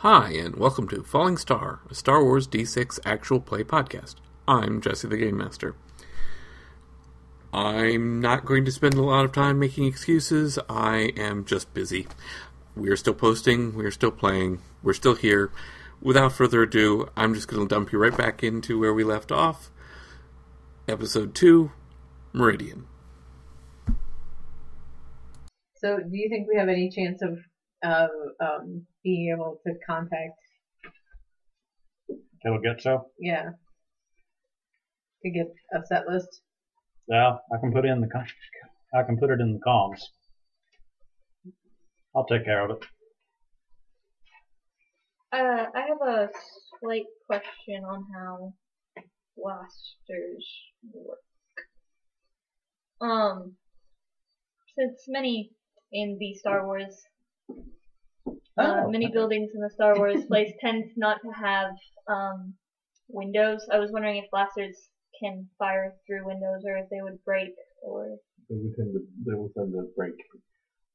Hi, and welcome to Falling Star, a Star Wars D6 actual play podcast. I'm Jesse the Game Master. I'm not going to spend a lot of time making excuses. I am just busy. We are still posting, we are still playing, we're still here. Without further ado, I'm just going to dump you right back into where we left off. Episode 2 Meridian. So, do you think we have any chance of um, being able to contact? It'll get so. Yeah, to get a set list. Yeah, I can put it in the con- I can put it in the comms. I'll take care of it. Uh, I have a slight question on how blasters work. Um, since many in the Star Wars, uh, Oh. many buildings in the Star Wars place tend not to have um, windows. I was wondering if blasters can fire through windows or if they would break or They would tend to, they would tend to break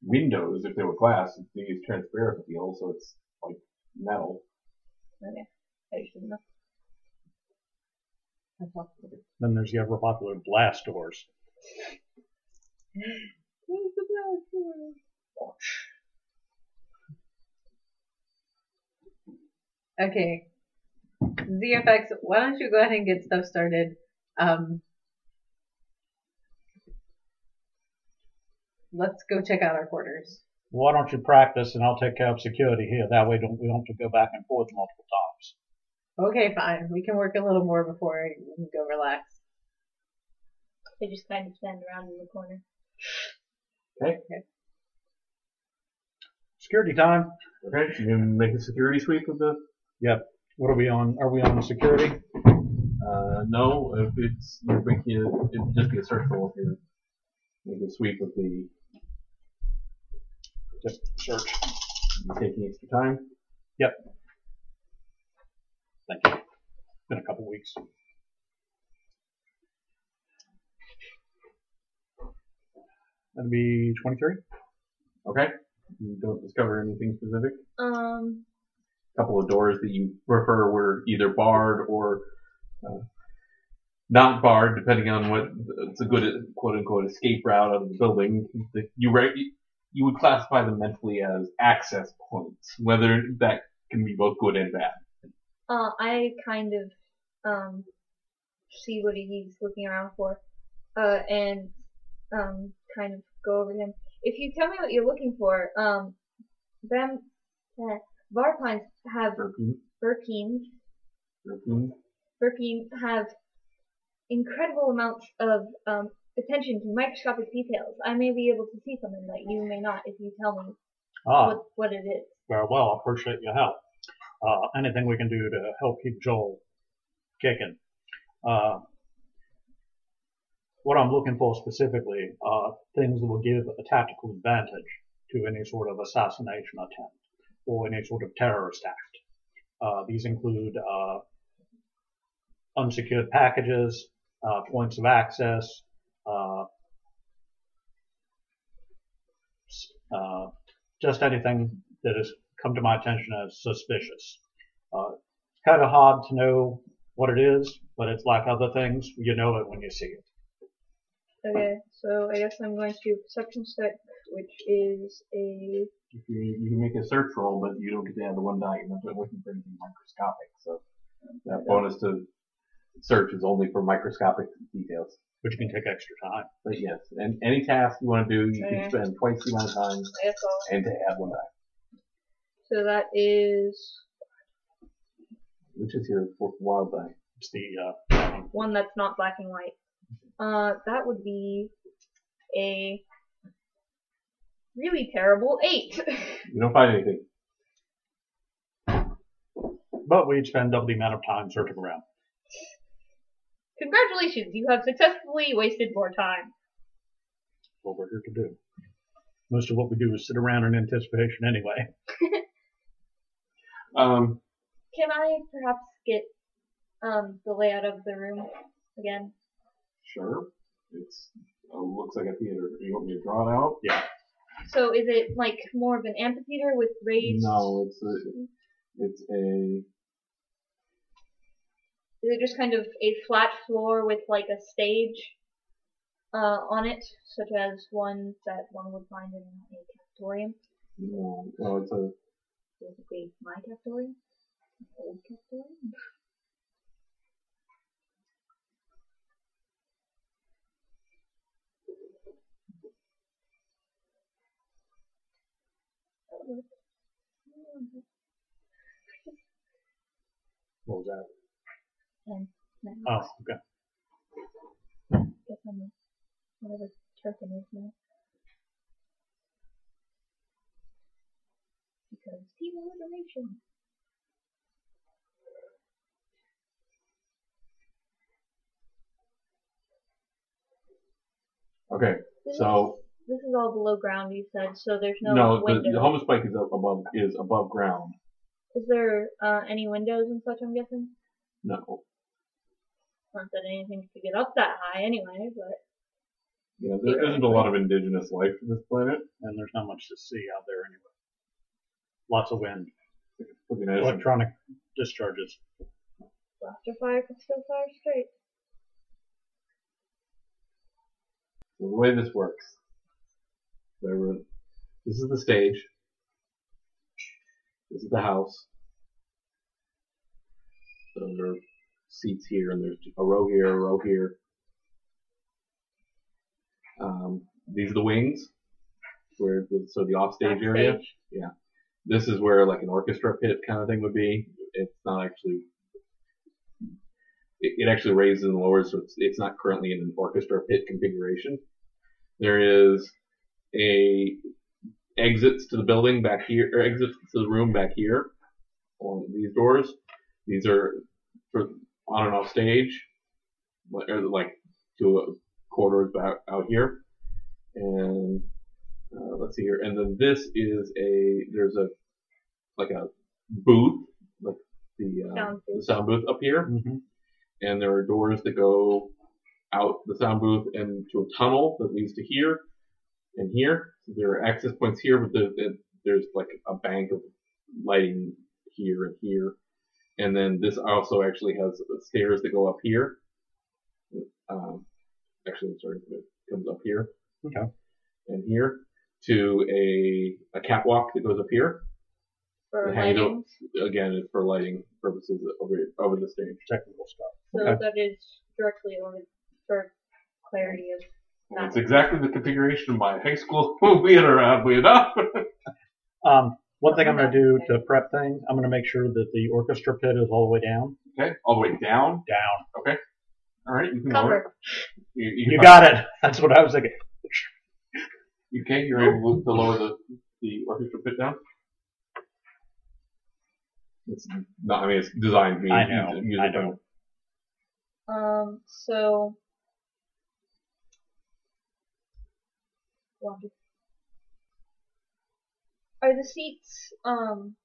windows if they were glass. They use transparent steel, so it's like metal. okay. I just didn't know. Then there's the ever popular blast doors. Okay, ZFX. Why don't you go ahead and get stuff started? Um, let's go check out our quarters. Why don't you practice and I'll take care of security here? That way don't we don't have to go back and forth multiple times. Okay, fine. We can work a little more before we can go relax. They just kind of stand around in the corner. Okay. Security time. Okay, you make a security sweep of the. What are we on? Are we on security? Uh, no, if it's you're making it, it'd just be a search roll if you're making a sweep of the. Just search. You're taking extra time. Yep. Thank you. Been a couple weeks. That'd be 23. Okay. You don't discover anything specific. Um, couple of doors that you prefer were either barred or uh, not barred, depending on what it's a good quote unquote escape route out of the building. You you would classify them mentally as access points, whether that can be both good and bad. Uh, I kind of um see what he's looking around for, uh, and um kind of go over to him. If you tell me what you're looking for, um, them uh, Verpines have thirteen. Burkine have incredible amounts of um attention to microscopic details. I may be able to see something that you may not if you tell me Ah, what what it is. very well. I appreciate your help. Uh, anything we can do to help keep Joel kicking. Uh, what I'm looking for specifically are things that will give a tactical advantage to any sort of assassination attempt or any sort of terrorist act. Uh, these include uh, unsecured packages, uh, points of access, uh, uh, just anything that has come to my attention as suspicious. Uh, it's kind of hard to know what it is, but it's like other things. You know it when you see it. Okay, so I guess I'm going to perception check, which is a If you, you can make a search roll, but you don't get to add the one die. You're not looking for anything microscopic. So that bonus to search is only for microscopic details. Which you can take extra time. But yes, and any task you want to do, you Okay. can spend twice the amount of time I guess and to add one die, so that is which is your fourth wild die. It's the uh, one that's not black and white. Uh, that would be a really terrible eight. You don't find anything. but we'd spend double the amount of time searching around. Congratulations, you have successfully wasted more time. What we're here to do. Most of what we do is sit around in anticipation anyway. Um, Can I perhaps get um the layout of the room again? sure. It's uh, looks like a theater. Do You want me to draw it out? So is it like more of an amphitheater with raised? No, it's a, It's a Is it just kind of a flat floor with like a stage uh, on it, such as one that one would find in a cafetorium? no, no, it's a Basically, my cafetorium, my old cafetorium. What was that? Um, and now, Oh, okay. guess I'm whatever Turkin is now. Because team alliteration. okay. So this is all below ground. You said so. There's no, no, the, windows. the home spike is above is above ground. Is there uh, any windows and such? I'm guessing. No, Not that anything could get up that high anyway, but yeah, there isn't a lot of indigenous life to this planet. And there's not much to see out there anyway. Lots of wind. Looking at it, Electronic discharges. blaster fire could still fire straight. So the way this works, there were, this is the stage. This is the house. So there are seats here, and there's a row here, a row here. Um, these are the wings, where the, so the offstage area. Backstage. This is where like an orchestra pit kind of thing would be. It's not actually. It, it actually raises and lowers, so it's it's not currently in an orchestra pit configuration. There is a exits to the building back here, or exits to the room back here along these doors. These are for on and off stage, like- or like to uh, corridors back out here. And uh, let's see here. And then this is a there's a like a booth, like the uh, Sound the booth. sound booth up here Mm-hmm. and there are doors that go out the sound booth and to a tunnel that leads to here and here. So there are access points here, but the, the, there's like a bank of lighting here and here. And then this also actually has stairs that go up here. Um, actually, sorry, it comes up here. Okay. And here to a, a catwalk that goes up here. For It hangs lighting. Again, it's for lighting purposes over, over the stage. Technical stuff. So Okay. that is directly over for clarity of And It's exactly the configuration of my high school theater, oddly enough. Um, one thing I'm going to do to prep things, I'm going to make sure that the orchestra pit is all the way down. okay, all the way down. Down. Okay. All right, you can lower. it. Cover. You, you, You got it. That's what I was thinking. Okay, you're able to lower the the orchestra pit down. It's not. I mean, it's designed to be. I know, user- I user-friendly. know. Um. So. Wonder- Are the seats um?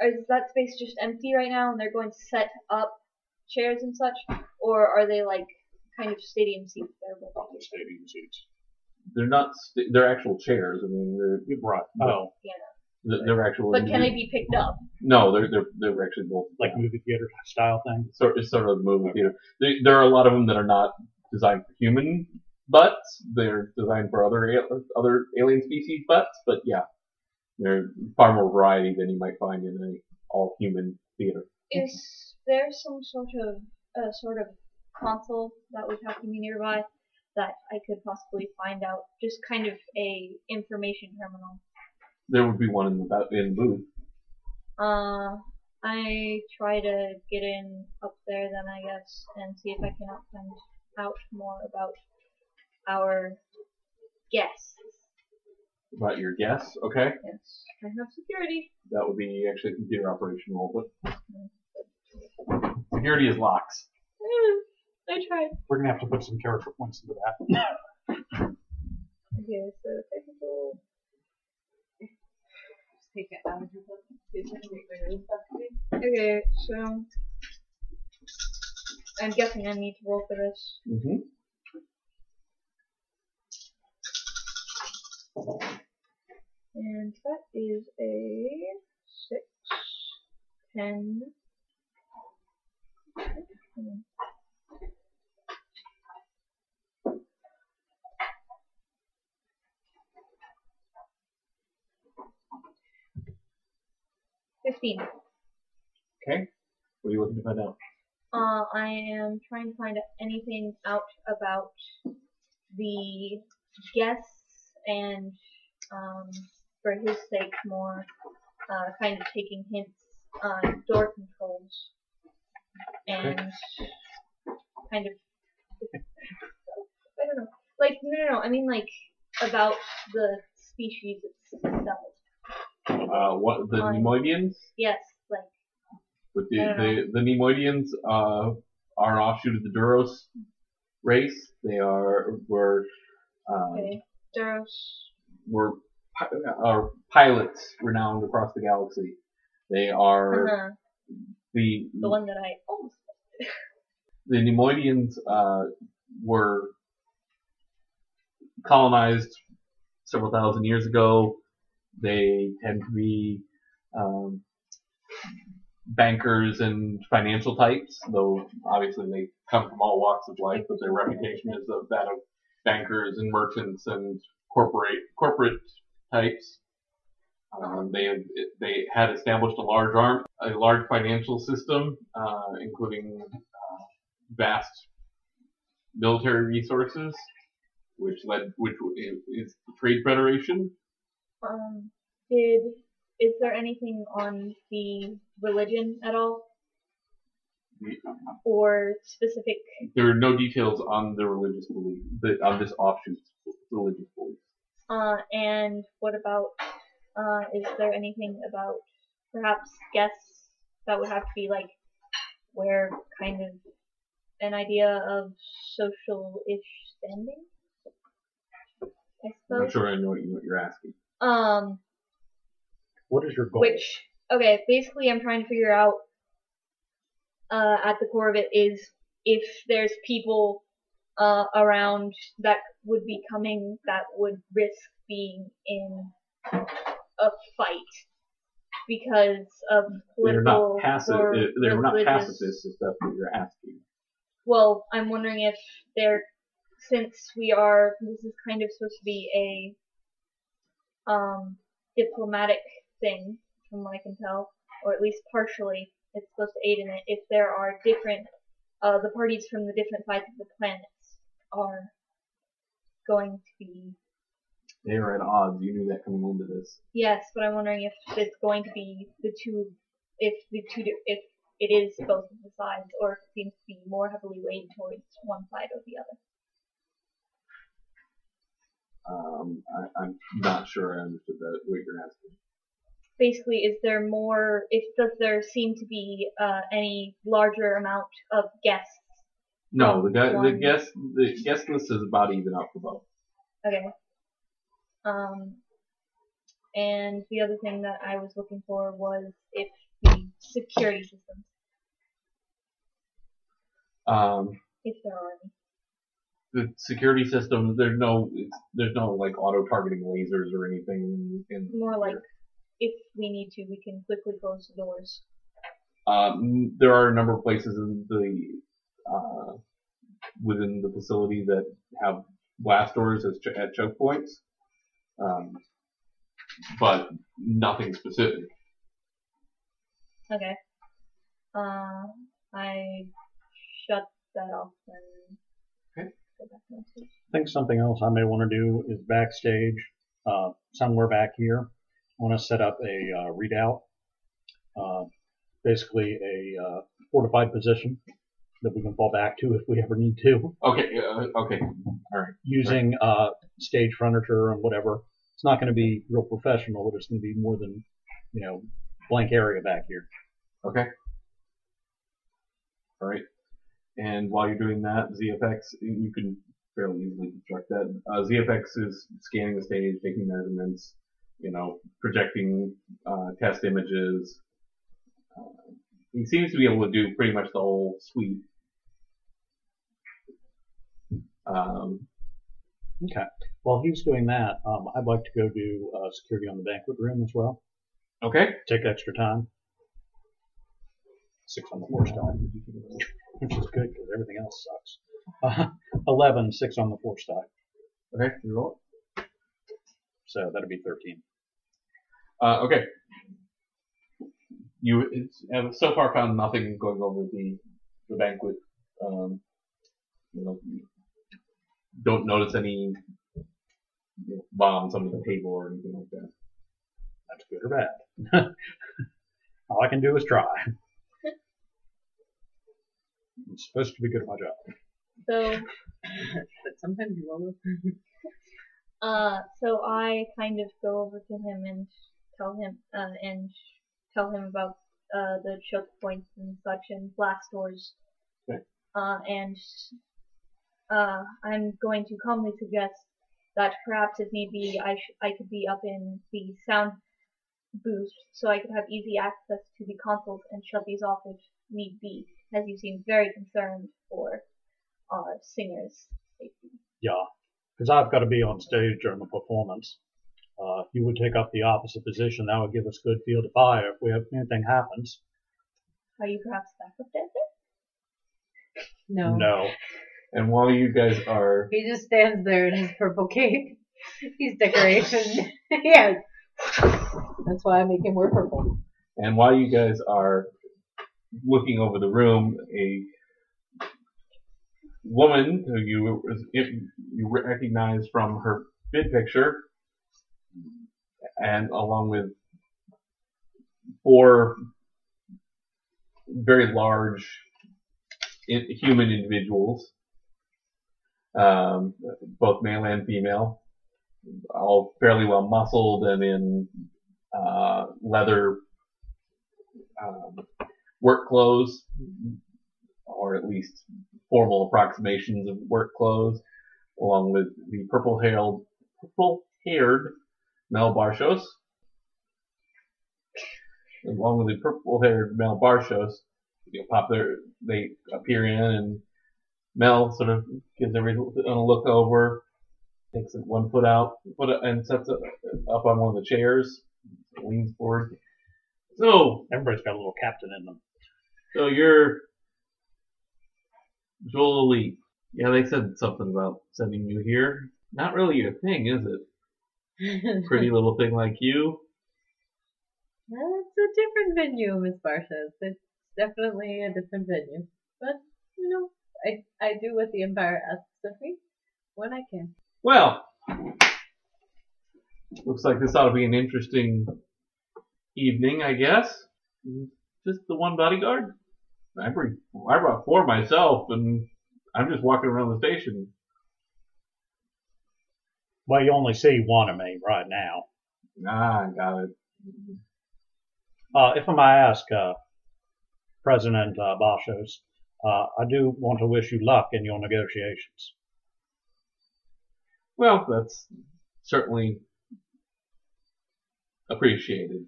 Is that space just empty right now, and they're going to set up chairs and such, or are they like kind of stadium seats that are Off stadium seats. They're not. St- they're actual chairs. I mean, they're You brought, oh, they're, they're actual. But can they be picked up? No, they're they're they're actually built like movie theater style thing. sort it's sort of a movie theater. There, there are a lot of them that are not designed for human butts. They're designed for other al- other alien species butts. But yeah, there's far more variety than you might find in a all human theater. Is there some sort of uh, sort of console that would have to be nearby that I could possibly find out? Just kind of a information terminal. There would be one in the in the booth. Uh, I try to get in up there then I guess and see if I can find out more about our guests. About your guess, okay? Yes, I have security. That would be actually a computer operation roll, but security is locks. Eh, I tried. We're going to have to put some character points into that. Okay, so technical. Take it out of your book. Did you make my own stuff? Okay, so I'm guessing I need to roll for this. Mm-hmm. And that is a 6, ten. Fifteen. Okay. What are you looking to find out? Uh, I am trying to find anything out about the guests and, um, for his sake, more uh, kind of taking hints on door controls and kind of I don't know, like no, no, no. I mean like about the species itself. Uh, what the Fine. Neimoidians? Yes, like With the the, the Neimoidians uh, are an offshoot of the Duros race. They are were uh, okay, Were are pilots renowned across the galaxy. They are Uh-huh, the the one that I almost. the Neimoidians uh, were colonized several thousand years ago. They tend to be um, bankers and financial types, though obviously they come from all walks of life, but their reputation is of that of bankers and merchants and corporate corporate types. Um, they they had established a large arm, a large financial system, uh, including uh, vast military resources, which led, which is the Trade Federation. Um, did is there anything on the religion at all, or specific? There are no details on the religious belief, the, on this offshoot's religious belief. Uh, and what about? Uh, is there anything about perhaps guests that would have to be like where kind of an idea of social-ish standing? I I'm not sure I know what, you, what you're asking. Um, What is your goal? Which, okay, basically I'm trying to figure out, uh, at the core of it is if there's people, uh, around that would be coming that would risk being in a fight because of They're political not passive. or They're not religious- pacifists. If that's what you're asking. Well, I'm wondering if they're, since we are, this is kind of supposed to be a, um, diplomatic thing, from what I can tell, or at least partially, it's supposed to aid in it. If there are different, uh, the parties from the different sides of the planets are going to be, They are at odds. You knew that coming into this. yes, but I'm wondering if it's going to be the two, if the two, if it is both of the sides, or if it seems to be more heavily weighted towards one side or the other. Um, I, I'm not sure I understood that what you're asking. Basically, is there more? If does there seem to be uh, any larger amount of guests? No, the guy, the guest, the guest list is about even out for both. Okay. Um, and the other thing that I was looking for was if the security systems, Um, if there are any. the security system, there's no, it's, there's no like auto targeting lasers or anything in, in More like. If we need to, we can quickly close the doors. Um, there are a number of places in the uh, within the facility that have blast doors as ch- at choke points, um, but nothing specific. Okay. Uh, I shut that off and Okay. go back to my seat. I think something else I may want to do is backstage, uh, somewhere back here. I want to set up a uh, readout, uh, basically a uh, fortified position that we can fall back to if we ever need to, Okay, uh, okay, all right. using uh, stage furniture and whatever. It's not going to be real professional, but it's going to be more than you know blank area back here. Okay. All right. And while you're doing that, ZFX, you can fairly easily construct that. Uh, ZFX is scanning the stage, taking measurements, you know, projecting uh, test images. Uh, he seems to be able to do pretty much the whole suite. Um, Okay. While he's doing that, um, I'd like to go do uh, security on the banquet room as well. okay. Take extra time. Six on the force die, which is good because everything else sucks. Uh, 11, six on the force die. Okay, you roll. So that'd be 13. Uh, okay. You it's, have so far found nothing going over the the banquet. Um, you know, you don't notice any you know, bombs under the table or anything like that. That's good or bad. All I can do is try. I'm supposed to be good at my job. So, but sometimes you roll with uh, so I kind of go over to him and tell him, uh, and tell him about, uh, the choke points and such and blast doors. Okay. Uh, and, uh, I'm going to calmly suggest that perhaps if need be, I sh- I could be up in the sound booth so I could have easy access to the consoles and shut these off if need be, as you seem very concerned for our singers' safety. Yeah, because I've got to be on stage during the performance. Uh, if you would take up the opposite position, that would give us good field of fire if we have anything happens. Are you perhaps backup dancer? No. No. And while you guys are He just stands there in his purple cape. He's decoration. yeah. That's why I make him wear purple. And while you guys are looking over the room, a woman who you you recognize from her bid picture, and along with four very large human individuals, um, both male and female, all fairly well muscled and in uh, leather um, work clothes, or at least formal approximations of work clothes, along with the purple-haired, purple-haired Mel Barshos. Along with the purple-haired Mel Barshos, you know, pop their, they appear in, and Mel sort of gives everyone a look over, takes one foot out, foot and sets it up on one of the chairs, leans forward. So, Everybody's got a little captain in them. so you're Joel Elite. Yeah, they said something about sending you here. Not really your thing, is it? Pretty little thing like you. Well, It's a different venue, Miss Barsha. It's definitely a different venue. But, you know, I, I do what the Empire asks of me when I can. Well, looks like this ought to be an interesting evening, I guess. Just the one bodyguard? I bring, I brought four myself, and I'm just walking around the station. Well, you only see one of me right now. Ah, got it. Uh, if I may ask, uh, President uh, Bashos, uh, I do want to wish you luck in your negotiations. Well, that's certainly appreciated.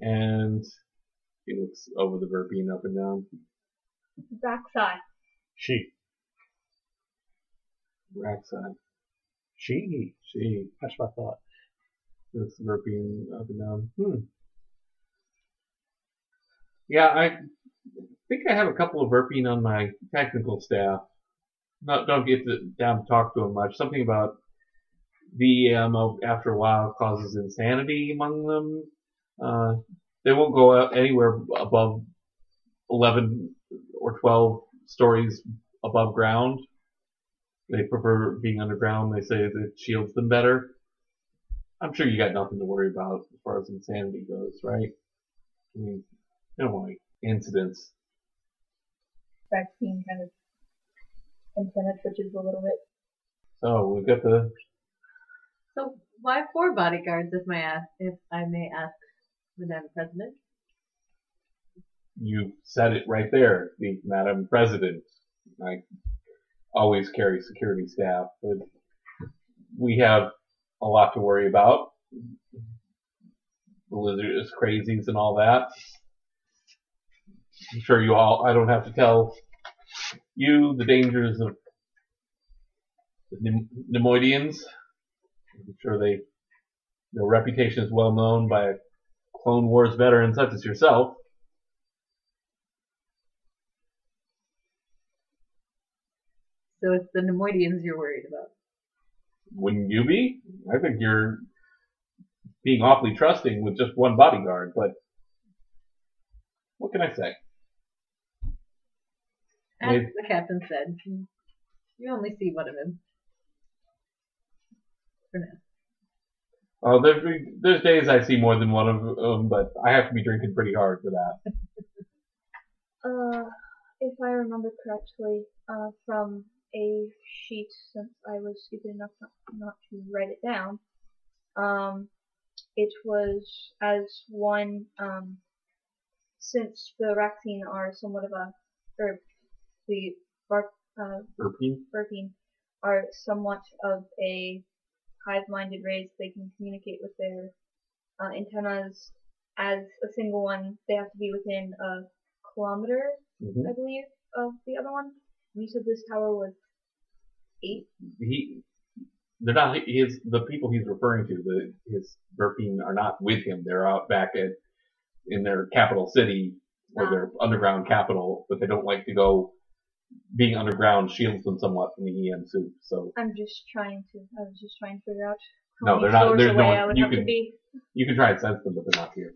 And he looks over the Verpine up and down. Zaxai. She. Rackside. She. She That's what I thought. the Verpine up and down. Hmm. Yeah, I think I have a couple of Verpine on my technical staff. Not, don't get to, down to talk to them much. Something about VM after a while causes insanity among them. Uh, they won't go out anywhere above 11 or 12 stories above ground. They prefer being underground. They say that it shields them better. I'm sure you got nothing to worry about as far as insanity goes, right? I mean, you know, like incidents. Vaccine kind of antenna twitches a little bit. So we've got the So, why four bodyguards, if, my ask, if I may ask, Madame President? you said it right there, the Madam President. I always carry security staff, but we have a lot to worry about. The lizard is crazies, and all that. I'm sure you all, I don't have to tell you the dangers of the Nem- Neimoidians. I'm sure they, their reputation is well known by Clone Wars veterans such as yourself. So it's the Neimoidians you're worried about. Wouldn't you be? I think you're being awfully trusting with just one bodyguard, but what can I say? As Maybe- the captain said, you only see one of him. For now. Oh, there's there's days I see more than one of them, but I have to be drinking pretty hard for that. Uh, if I remember correctly, uh, from a sheet, since I was stupid enough not, not to write it down, um, it was as one, um, since the Raxine are somewhat of a, or the Bar, uh, Burpee? Burpine are somewhat of a hive-minded race. They can communicate with their uh, antennas as a single one. They have to be within a kilometer, hmm I believe, of the other one. And you said this tower was eight. He, they're not his. The people he's referring to, the his Burpeen are not with him. They're out back at in their capital city or their underground capital, but they don't like to go. Being underground shields them somewhat from the EM soup. So I'm just trying to. I was just trying to figure out No, they're not- there's no one- you can- be. you can try and sense them, but they're not here.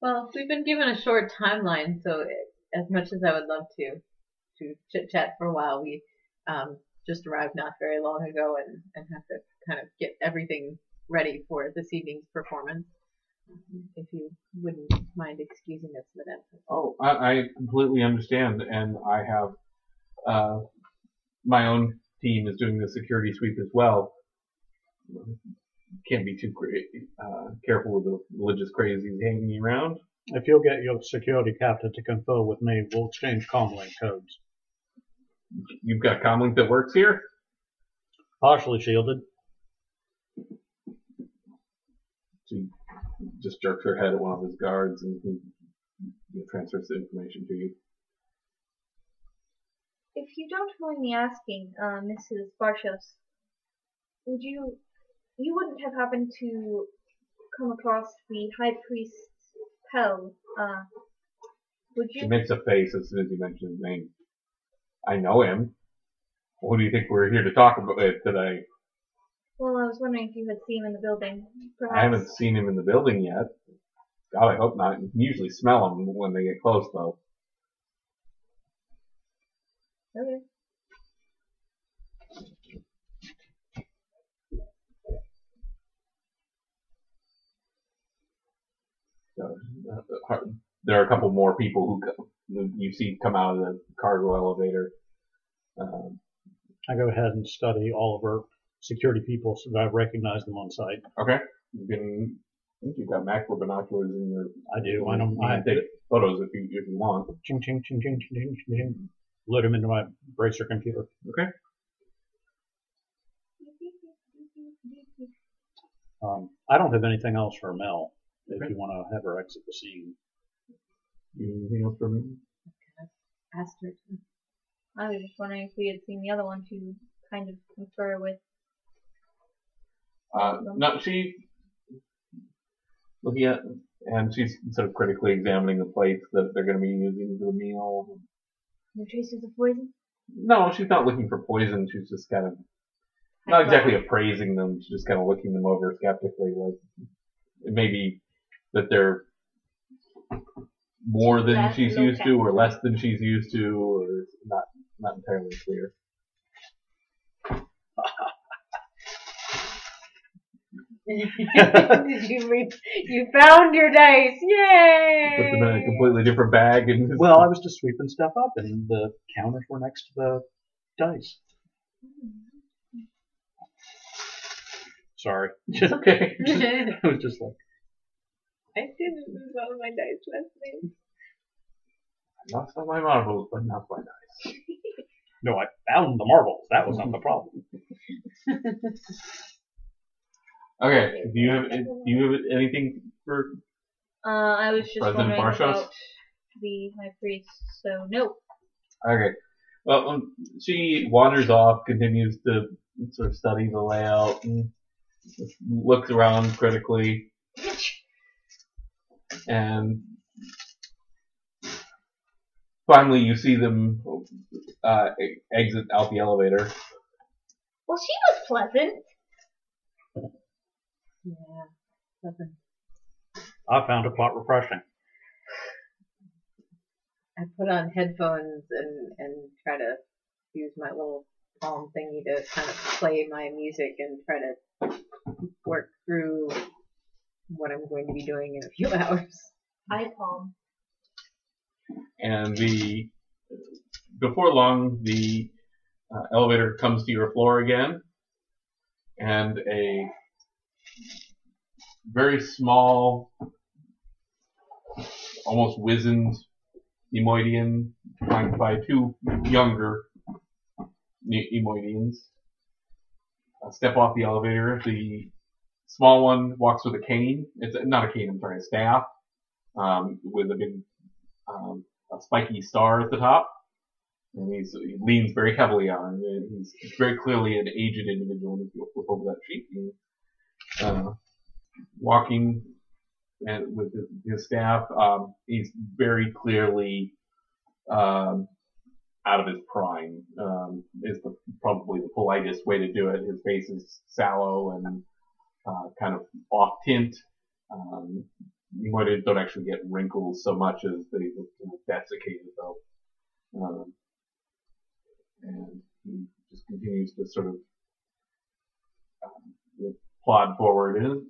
Well, we've been given a short timeline, so it, as much as I would love to to chit chat for a while, we um, just arrived not very long ago and, and have to kind of get everything ready for this evening's performance. If you wouldn't mind excusing us, Madame. Oh, I, I completely understand, and I have uh, my own team is doing the security sweep as well. Can't be too uh, careful with the religious crazies hanging around. If you'll get your security captain to confer with me, we'll exchange comlink codes. You've got comlink that works here. Partially shielded. She just jerks her head at one of his guards, and he transfers the information to you. If you don't mind me asking, uh, Mrs. Barshos, would you, you wouldn't have happened to come across the High Priest Pell, uh, would She makes a face as soon as you mention his name. I know him. What do you think we're here to talk about it today? Well, I was wondering if you had seen him in the building. Perhaps. I haven't seen him in the building yet. God, I hope not. You can usually smell them when they get close, though. Okay. So, there are a couple more people who who you see come out of the cargo elevator. Um, I go ahead and study all of our security people so that I recognize them on sight. okay, you can. I think you've got macro binoculars in your. I do. I don't. You I can take photos if you if you want. ching ching ching ching ching ching ching. ching. Load them into my bracer computer. Okay. Um, I don't have anything else for Mel. If Okay. you want to have her exit the scene. Anything else for me? Asked her to. I was just wondering if we had seen the other one to kind of confer with. Uh, no, she looking at, and she's sort of critically examining the plates that they're going to be using for the meal. No traces of poison? No, she's not looking for poison. She's just kind of not exactly appraising them. She's just kind of looking them over skeptically. Like it may be that they're more than Less she's low used to, or less than she's used to, or it's not not entirely clear. You read? You found your dice! Yay! Put them in a completely different bag and Well, I was just sweeping stuff up, and the counters were next to the dice. Sorry. it's okay. I I was just like, didn't lose all of my dice last night. I lost all my marbles, but not my dice. no, I found the marbles. That was not the problem. Okay. Do you have do you have anything for? Uh, I was just President wondering Barshos? about the high priest, so no. Okay. Well, um, she wanders off, continues to sort of study the layout, and looks around critically, and finally, you see them uh, e- exit out the elevator. Well, she was pleasant. Yeah. Nothing. I found it quite refreshing. I put on headphones and and try to use my little palm thingy to kind of play my music and try to work through what I'm going to be doing in a few hours. I palm. and the before long the uh, elevator comes to your floor again and a very small almost wizened Emoidian flanked by two younger Ne- Emoidians uh, step off the elevator the small one walks with a cane it's not a cane I'm sorry a staff um, with a big um, a spiky star at the top. And he leans very heavily on it. He's very clearly an aged individual if you flip over that sheet. And, uh, walking and with his, his staff, um, he's very clearly um, out of his prime. Um, is the, probably the politest way to do it. His face is sallow and uh, kind of off tint. Um, you might don't actually get wrinkles so much as they look kind of desiccated though. Um, and he just continues to sort of um, you know, plod forward. And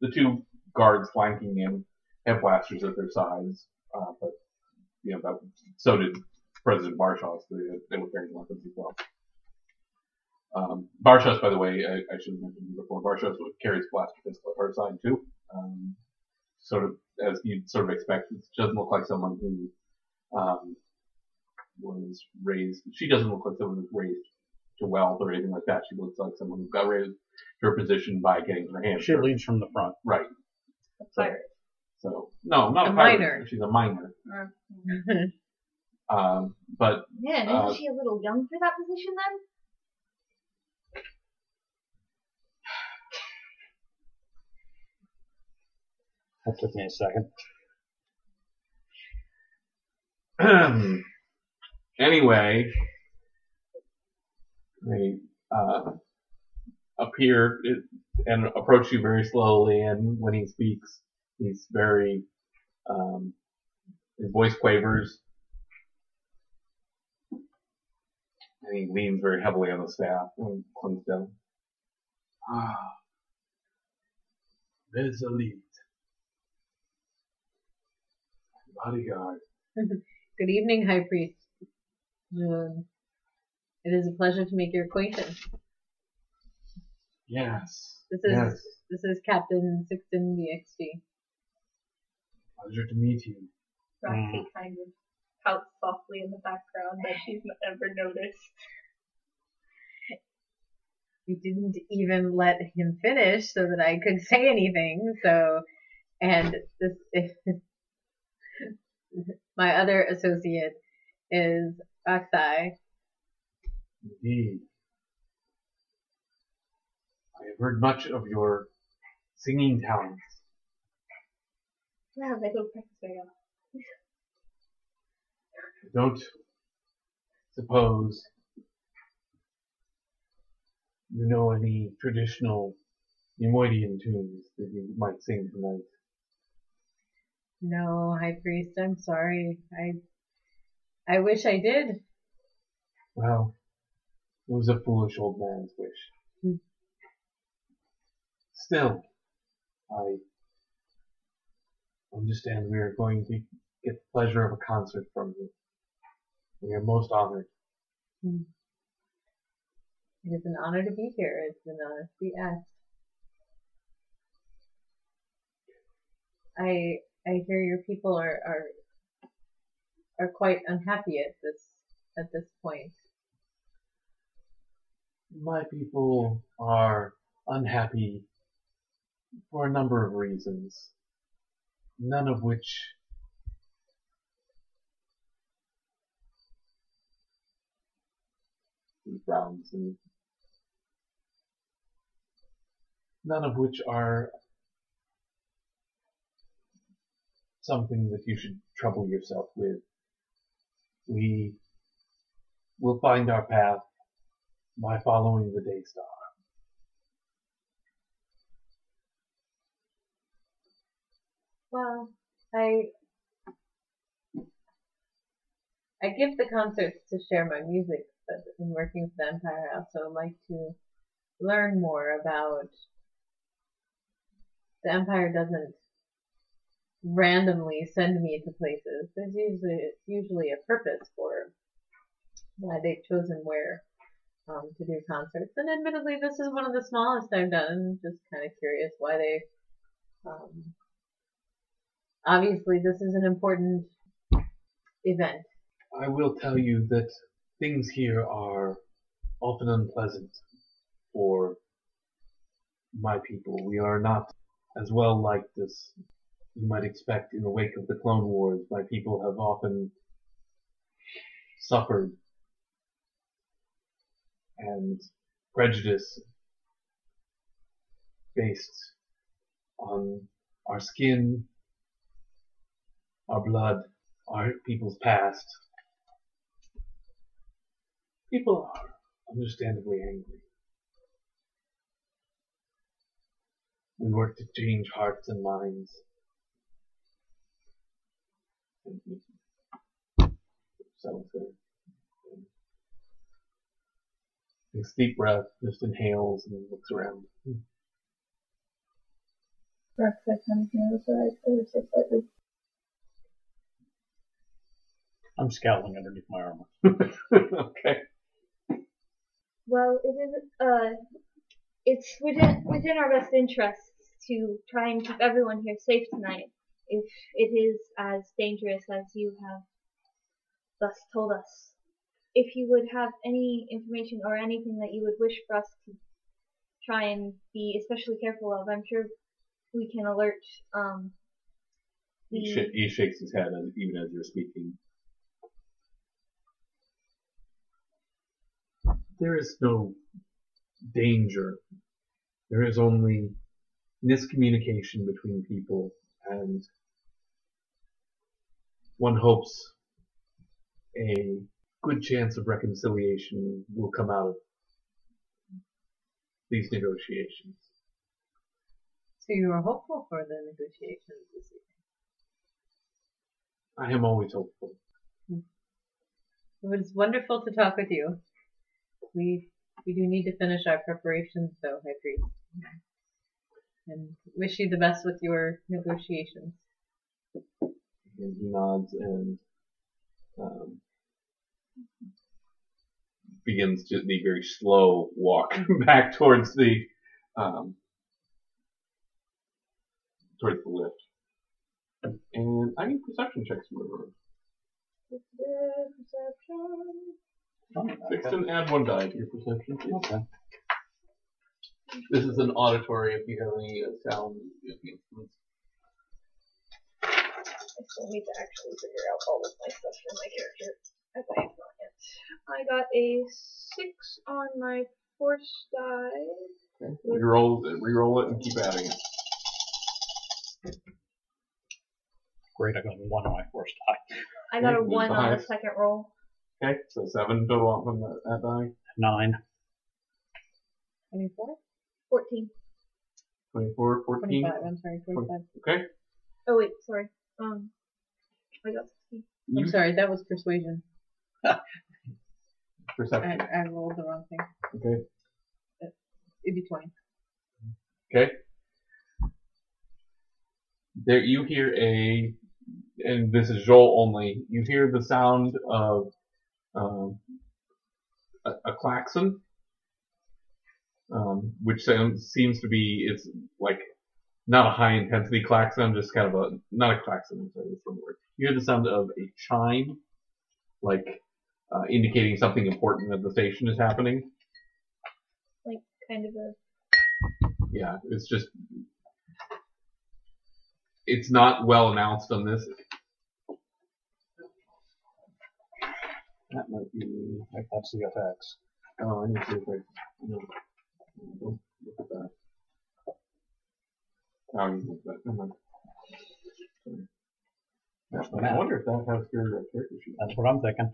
the two guards flanking him have blasters at their sides, uh, but you know, that, so did President Barshaw, so they, they were carrying weapons as well. Um, Barshaw, by the way, I, I should have mentioned before, Barshaw carries blaster pistol at her side too. Um, sort of as you'd sort of expect. It doesn't look like someone who um, was raised. She doesn't look like someone who was raised to wealth or anything like that. She looks like someone who got raised to her position by getting her hands. She dirty. leads from the front. right. A pirate. So no, not A a, pirate. minor. She's a minor. Um, but Man, isn't Uh, she a little young for that position then? That took me a second. anyway, they uh, appear and approach you very slowly, and when he speaks, he's very um, his voice quavers, and he leans very heavily on the staff and clings down. Ah, there's a lead. Bodyguard. Good evening, High Priest. Um, it is a pleasure to make your acquaintance. Yes. This is yes. this is Captain Sixton VXD. Pleasure to meet you. Roxy kind of pouts softly in the background that she's never noticed. You didn't even let him finish so that I could say anything. So, and this my other associate is Oxai. Indeed. I have heard much of your singing talents. Wow, they go practice very well. I don't suppose you know any traditional Neimoidian tunes that you might sing tonight. No, High Priest, I'm sorry. I I wish I did. Well, it was a foolish old man's wish. Hmm. Still, I understand we are going to get the pleasure of a concert from you. We are most honored. It is an honor to be here. It's an honor to be asked. I I hear your people are are are quite unhappy at this at this point. My people are unhappy for a number of reasons, none of which frowns and none of which are something that you should trouble yourself with. We will find our path by following the day star. Well, I I give the concerts to share my music, but in working with the Empire, I also like to learn more about the Empire doesn't randomly send me to places. There's usually it's usually a purpose for why they've chosen where um, to do concerts. And admittedly, this is one of the smallest I've done. Just kind of curious why they. Um, obviously, this is an important event. I will tell you that things here are often unpleasant for my people. We are not as well liked as you might expect in the wake of the Clone Wars. My people have often suffered and prejudice based on our skin, our blood, our people's past. People are understandably angry. We work to change hearts and minds. So, takes a deep breath, just inhales and looks around. Breakfast on here, so I oversleep slightly. I'm scowling underneath my armor. okay. Well, it is, uh, it's within, within our best interests to try and keep everyone here safe tonight, if it is as dangerous as you have thus told us. If you would have any information or anything that you would wish for us to try and be especially careful of, I'm sure we can alert, um, He, sh- he shakes his head as, even as you're speaking. There is no danger. There is only miscommunication between people, and one hopes a good chance of reconciliation will come out of these negotiations. So you are hopeful for the negotiations this evening. I am always hopeful. Hmm. It was wonderful to talk with you. We we do need to finish our preparations, though, High Priest. And wish you the best with your negotiations. And he nods and um, begins to the very slow walk back towards the um, towards the lift. And I need perception checks from everyone. Sixton, add one die to your perception. please. Okay. This is an auditory. If you have any uh, sound instruments. I still need to actually figure out all of my stuff for my character, as I have not yet. I got a six on my force die. Okay. Reroll, reroll it and keep adding it. Great, I got a one on my force die. I got a Okay, one on the highest? second roll. Okay, so seven total on that, that die. Nine. 24? Fourteen. 24, 14. 25, I'm sorry, 25. Okay. Oh wait, sorry. Um, I got sixteen. I'm sorry, that was persuasion. I, Perception. I rolled the wrong thing. Okay. It'd be 20. Okay. There, you hear a, and this is Joel only. You hear the sound of um, a, a klaxon, um, which sounds seems to be it's like not a high intensity klaxon, just kind of a not a klaxon. I'm sorry, that's the word. You hear the sound of a chime, like uh, indicating something important at the station is happening. Like kind of a. yeah, it's just it's not well announced on this. That might be. That's the effects. Oh, I need to see if I. No, don't look at that. You look at that. Never mind. Sorry. There's the I map. wonder if that has your uh, character sheet. That's what I'm thinking.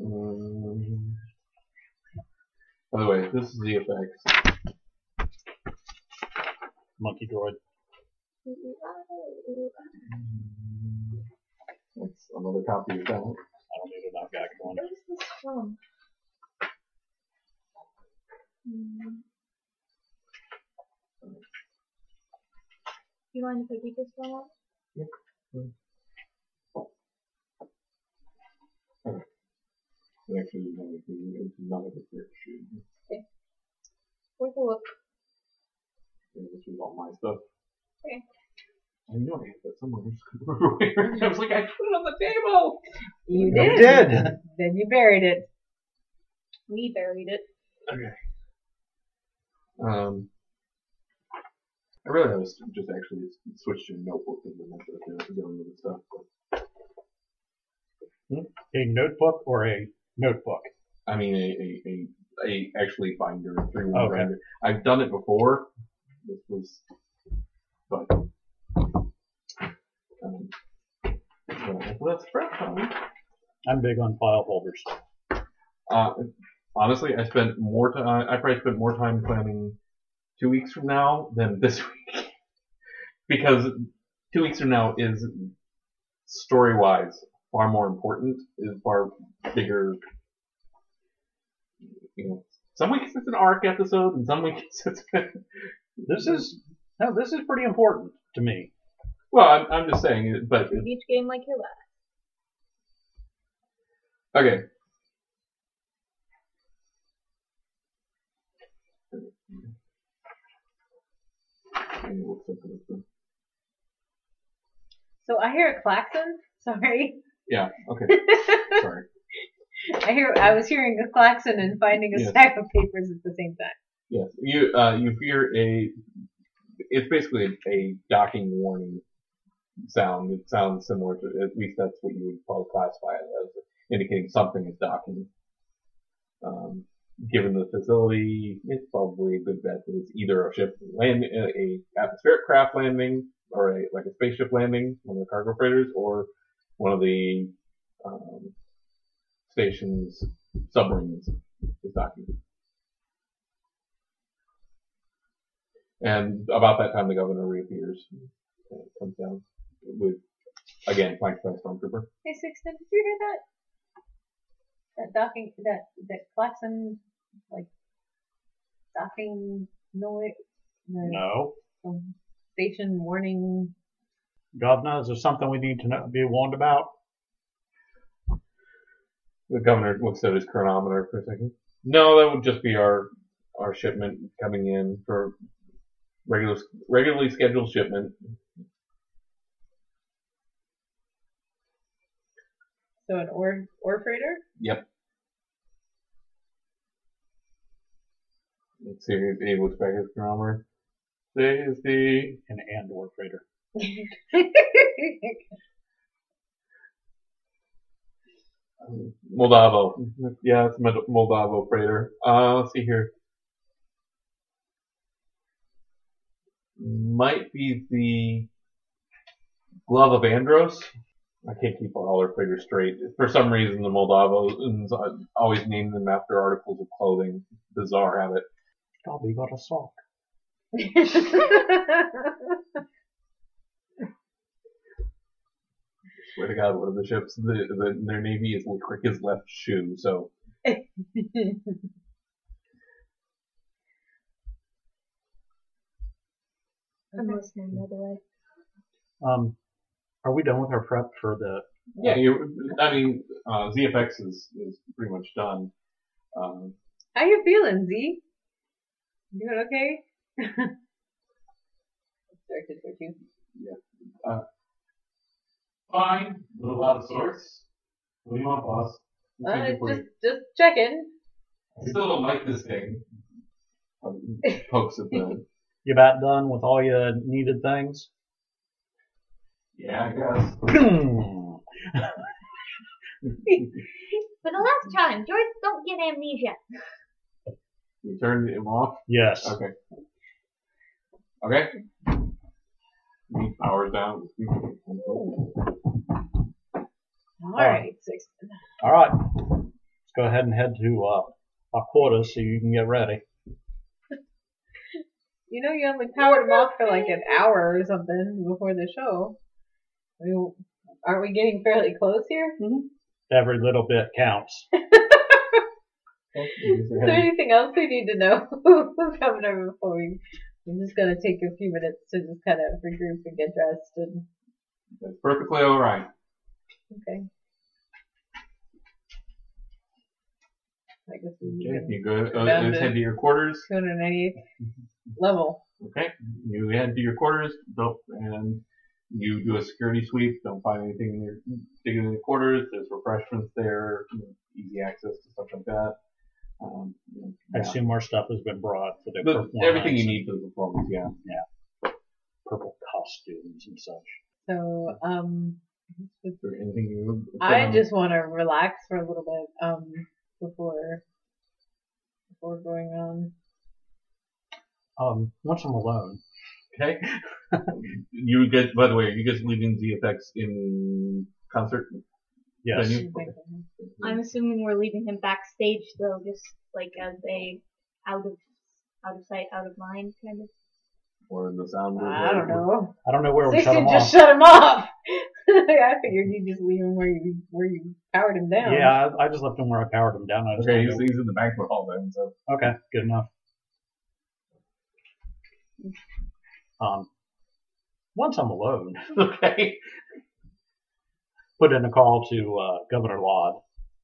Um, by the way, this is the effects. Monkey droid. That's another copy of that. I don't need a back one. Where's this from? Hmm. You mind if I keep this one on? It actually is not a- it's not a character sheet. Worth a look. Yeah, This was all my stuff. Okay. I knew I had that somewhere. I just couldn't remember where. I was like, I put it on the table. You Yeah, we did. did. Then you buried it. We buried it. Okay. Um, I really to just actually switch to notebook and then I could go into the stuff. But, A notebook or a notebook? I mean, a, a, a, a actually binder, three one Okay. binder. I've done it before. This was, but, um, so that's prep time. I'm big on file holders. Uh, honestly, I spent more time. I probably spent more time planning two weeks from now than this week, because two weeks from now is story-wise far more important. Is far bigger. You know, some weeks it's an arc episode, and some weeks it's. This is no, this is pretty important to me. well, I'm, I'm just saying, it, but Treat each game like your last. okay. And it looks like it's- So I hear a klaxon. Sorry. Yeah. Okay. Sorry. I hear. I was hearing a klaxon and finding a Yes. stack of papers at the same time. Yes, you uh, you hear a. It's basically a, a docking warning sound. It sounds similar to at least that's what you would probably classify it as, indicating something is docking. Um, given the facility, it's probably a good bet that it's either a ship land, a, atmospheric craft landing, or a like a spaceship landing, one of the cargo freighters, or one of the um, station's submarines is docking. And about that time, the governor reappears, and comes down with, again, flanked by a stormtrooper. Hey, Sixten, did you hear that? That docking, that that klaxon, like docking noise, the No. um, station warning. Governor, is there something we need to know, be warned about? The governor looks at his chronometer for a second. No, that would just be our our shipment coming in for regular regularly scheduled shipment. So an ore ore freighter. Yep. Let's see. He looks back at his chronometer. Today is the An Andor freighter. Um, Moldavo. Yeah, it's Moldavo freighter. Uh, let's see here. Might be the Glove of Andros. I can't keep all our freighters straight. For some reason, the Moldavos uh, always name them after articles of clothing. Bizarre habit. Dobby got a sock. I swear to God, one of the ships, the, the, their navy is quick his left shoe. So I'm listening, by the way. Um, are we done with our prep for the? yeah, you. I mean, uh, ZFX is is pretty much done. Um, How you feeling, Z? You doing okay? Directed towards you. Fine, with a lot of sorts. What do you want, boss? Uh, just just checking. I still don't like this thing. Um, pokes at the. You about done with all your needed things? Yeah, I guess. Boom. For the last time, droids don't get amnesia. You turned him off. yes. Okay. Okay. He powers down. All right, six. All right. Let's go ahead and head to uh, our quarters so you can get ready. You know, you only powered them off for like an hour or something before the show. I mean, aren't we getting fairly close here? Every little bit counts. Is there anything else we need to know, Governor, before we? I'm just gonna take a few minutes to just kind of regroup and get dressed and That's perfectly all right. okay. I guess we Okay, you go, uh, to- head to your quarters. 298th level. Okay, you head to your quarters, and you do a security sweep. Don't find anything in your digging in the quarters. There's refreshments there, easy access to stuff like that. Um, you I assume more stuff has been brought for the But performance. everything you need for the performance, yeah. Yeah. Purple costumes and such. So, um, anything you? I just want to relax for a little bit, um, before before going on. Um, once I'm alone, Okay. you guys, by the way, are you guys leaving the effects in concert yes. venue? I'm assuming we're leaving him backstage though, just like as a out of out of sight, out of mind kind of. Or in the sound booth? I don't know. I don't know where we shut Sixty them just off. shut him off. I figured you just leave him where you where you powered him down. Yeah, I, I just left him where I powered him down. I just Okay, he's, he's in the banquet hall then, so. okay, good enough. Um, once I'm alone, Okay. Put in a call to uh, Governor Laud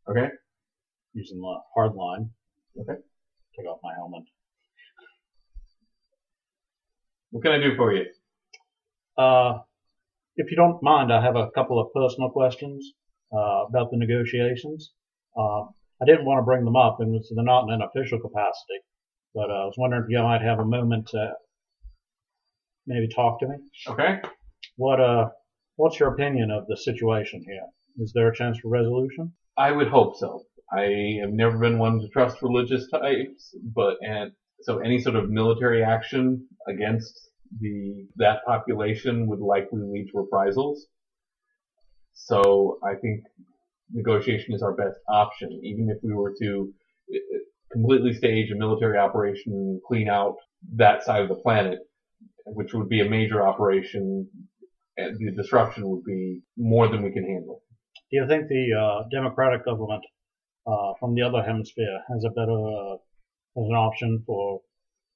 Okay. using the hard line. Okay. Take off my helmet. What can I do for you? Uh, if you don't mind, I have a couple of personal questions uh, about the negotiations. Uh, I didn't want to bring them up, and it's- they're not in an official capacity, but uh, I was wondering if you might have a moment to maybe talk to me. Okay. What uh, what's your opinion of the situation here? Is there a chance for resolution? I would hope so. I have never been one to trust religious types, but and so any sort of military action against the that population would likely lead to reprisals. So I think negotiation is our best option, even if we were to uh, completely stage a military operation and clean out that side of the planet, which would be a major operation. The disruption would be more than we can handle. Do you think the uh, democratic government uh, from the other hemisphere has a better uh, has an option for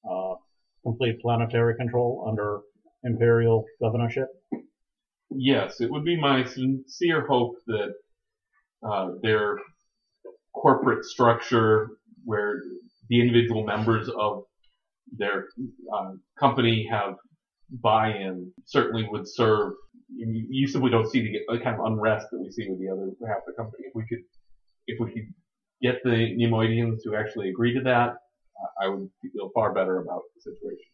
uh, complete planetary control under imperial governorship? Yes, it would be my sincere hope that uh, their corporate structure, where the individual members of their uh, company have buy-in, certainly would serve. You, you simply don't see the, kind of unrest that we see with the other half of the company. If we could, if we could get the Neimoidians to actually agree to that, I would feel far better about the situation.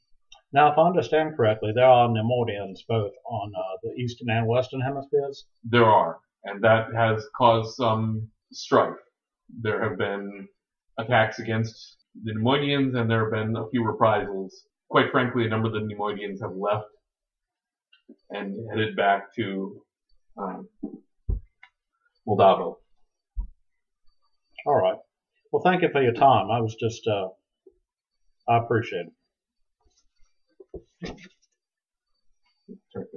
Now, if I understand correctly, there are Neimoidians both on uh, the eastern and western hemispheres. There are, and that has caused some strife. There have been attacks against the Neimoidians, and there have been a few reprisals. Quite frankly, a number of the Neimoidians have left and headed back to um, Moldavo. All right. Well, thank you for your time. I was just, uh, I appreciate it.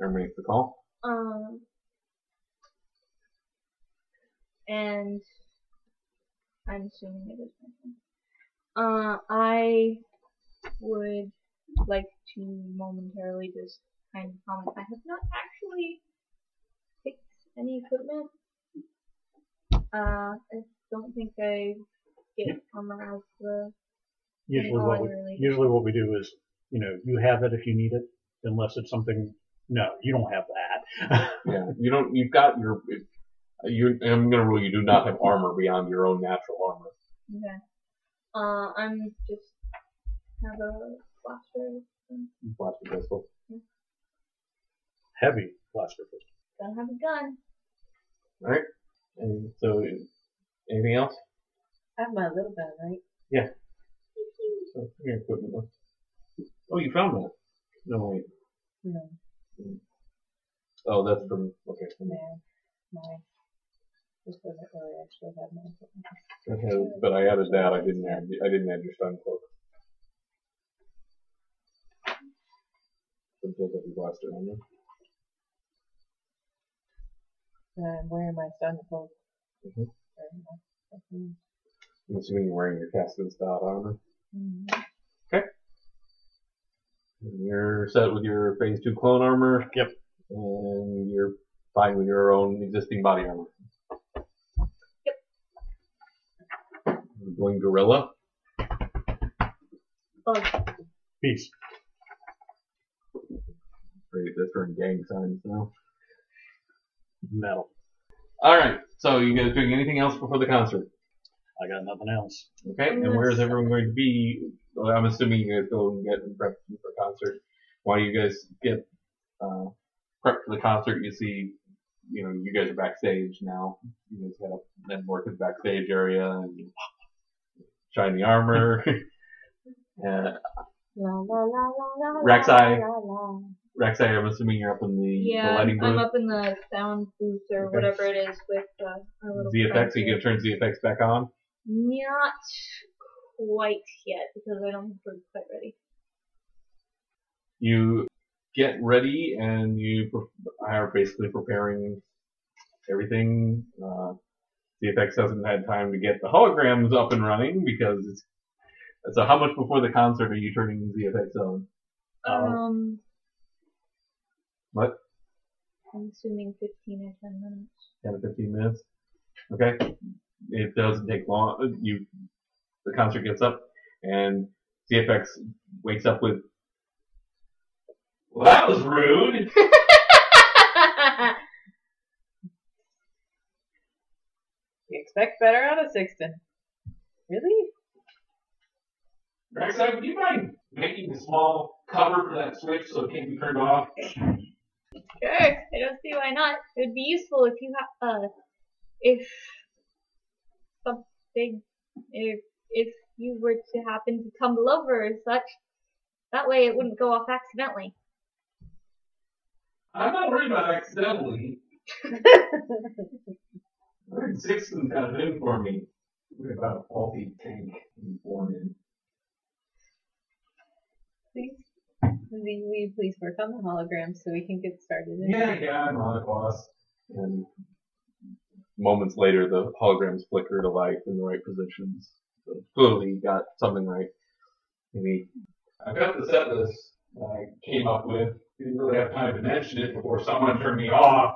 Everybody the call. Um, and I'm assuming it is my turn. Uh, I would like to momentarily just kind of comment. I have not actually picked any equipment. Uh, I don't think I get armor as the Usually, what we, really- usually what we do is, you know, you have it if you need it, unless it's something. No, you don't have that. Yeah, you don't. You've got your. You. I'm going to rule you do not have armor beyond your own natural armor. Okay. Uh, I'm just have a blaster. Blaster pistol. Mm-hmm. Heavy blaster pistol. Don't have a gun. All right. And so, anything else? I have my little gun, right? So, your equipment list. Oh, you found that. No wait. No. Mm. Oh, that's from okay. From, Man, my this doesn't really actually have my. that has- but I added that. I didn't add. I didn't add your stun cloak. Stun cloak of your blaster armor. I'm wearing my stun cloak. Mhm. Wearing my fucking- I'm assuming you're wearing your casted style armor. Mhm. And you're set with your phase two clone armor. Yep. And you're fine with your own existing body armor. Yep. You're Going gorilla. Bug. Peace. Great, that's for gang signs now. Metal. Alright, so you guys doing anything else before the concert? I got nothing else. Okay, and where's everyone going to be? Well, I'm assuming you guys go and get prepped for concert. While you guys get uh, prepped for the concert, you see, you know, you guys are backstage now. You guys head up then work in the backstage area and shiny armor. uh, La la la la la. Rek'Sai. Rexai, I'm assuming you're up in the, yeah, the Yeah, lighting I'm up in the sound booth or Okay. whatever it is with uh, our little ZFX, so you can turn ZFX back on. Not quite yet because I don't think we're quite ready. you get ready and you pre- are basically preparing everything. Uh, CFX hasn't had time to get the holograms up and running because it's. So how much before the concert are you turning ZFX on? Um, Um, What? I'm assuming 15 or 10 minutes. 10 to 15 minutes? Okay. It doesn't take long. You, the concert gets up and CFX wakes up with, well, that was rude. You expect better out of Sixton. Really? Rexai, would you mind making a small cover for that switch so it can't be turned off? Sure, I don't see why not. It would be useful if you ha- uh, if something, if if you were to happen to tumble over or such, that way it wouldn't go off accidentally. I'm not worried about accidentally. I think Sixton's got it in for me. Worried about a faulty tank being born in. Please. You, will you please work on the hologram so we can get started? Yeah, yeah, I'm on it, boss. And moments later, the holograms flicker to life in the right positions. So clearly, you got something right. Maybe I've got the set list that I came up with. Didn't really have time to mention it before someone turned me off.